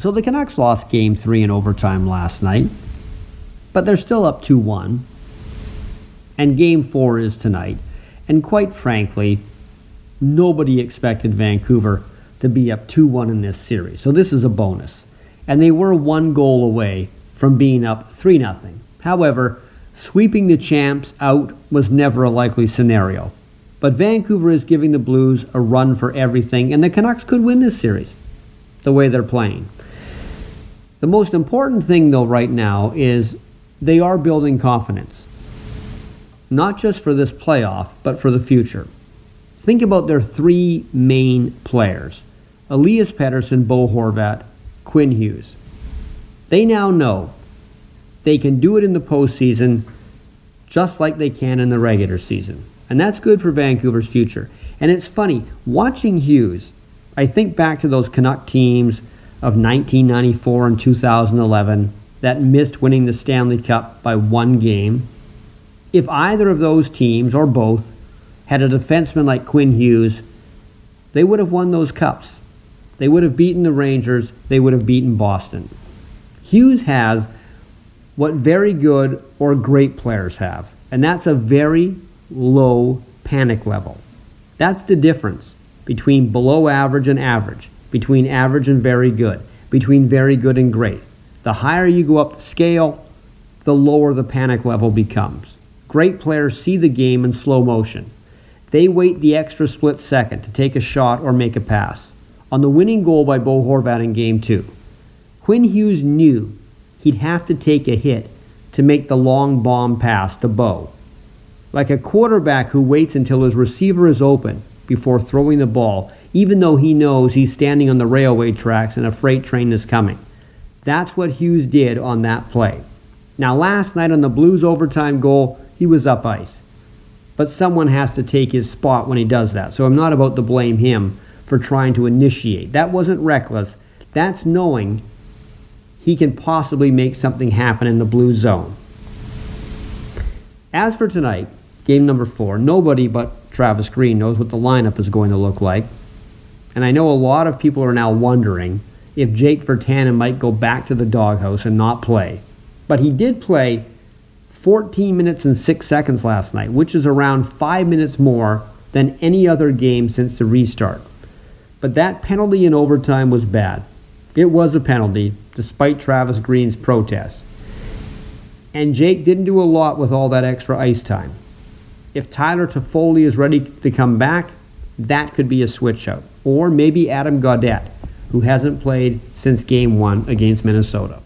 So the Canucks lost game three in overtime last night, but they're still up 2 1. And game four is tonight. And quite frankly, nobody expected Vancouver to be up 2 1 in this series. So this is a bonus. And they were one goal away from being up 3 0. However, sweeping the champs out was never a likely scenario. But Vancouver is giving the Blues a run for everything, and the Canucks could win this series the way they're playing. The most important thing, though, right now is they are building confidence. Not just for this playoff, but for the future. Think about their three main players Elias Pettersson, Bo Horvat, Quinn Hughes. They now know they can do it in the postseason just like they can in the regular season. And that's good for Vancouver's future. And it's funny, watching Hughes, I think back to those Canuck teams of 1994 and 2011 that missed winning the Stanley Cup by one game. If either of those teams, or both, had a defenseman like Quinn Hughes, they would have won those cups. They would have beaten the Rangers. They would have beaten Boston. Hughes has what very good or great players have, and that's a very low panic level. That's the difference between below average and average between average and very good, between very good and great. The higher you go up the scale, the lower the panic level becomes. Great players see the game in slow motion. They wait the extra split second to take a shot or make a pass. On the winning goal by Bo Horvat in Game 2, Quinn Hughes knew he'd have to take a hit to make the long bomb pass to Bo. Like a quarterback who waits until his receiver is open before throwing the ball, even though he knows he's standing on the railway tracks and a freight train is coming. That's what Hughes did on that play. Now, last night on the Blues overtime goal, he was up ice. But someone has to take his spot when he does that. So I'm not about to blame him for trying to initiate. That wasn't reckless. That's knowing he can possibly make something happen in the blue zone. As for tonight, game number four, nobody but Travis Green knows what the lineup is going to look like. And I know a lot of people are now wondering if Jake Virtanen might go back to the doghouse and not play. But he did play 14 minutes and 6 seconds last night, which is around 5 minutes more than any other game since the restart. But that penalty in overtime was bad. It was a penalty, despite Travis Green's protests. And Jake didn't do a lot with all that extra ice time. If Tyler Toffoli is ready to come back, that could be a switch out. Or maybe Adam Gaudette, who hasn't played since game one against Minnesota.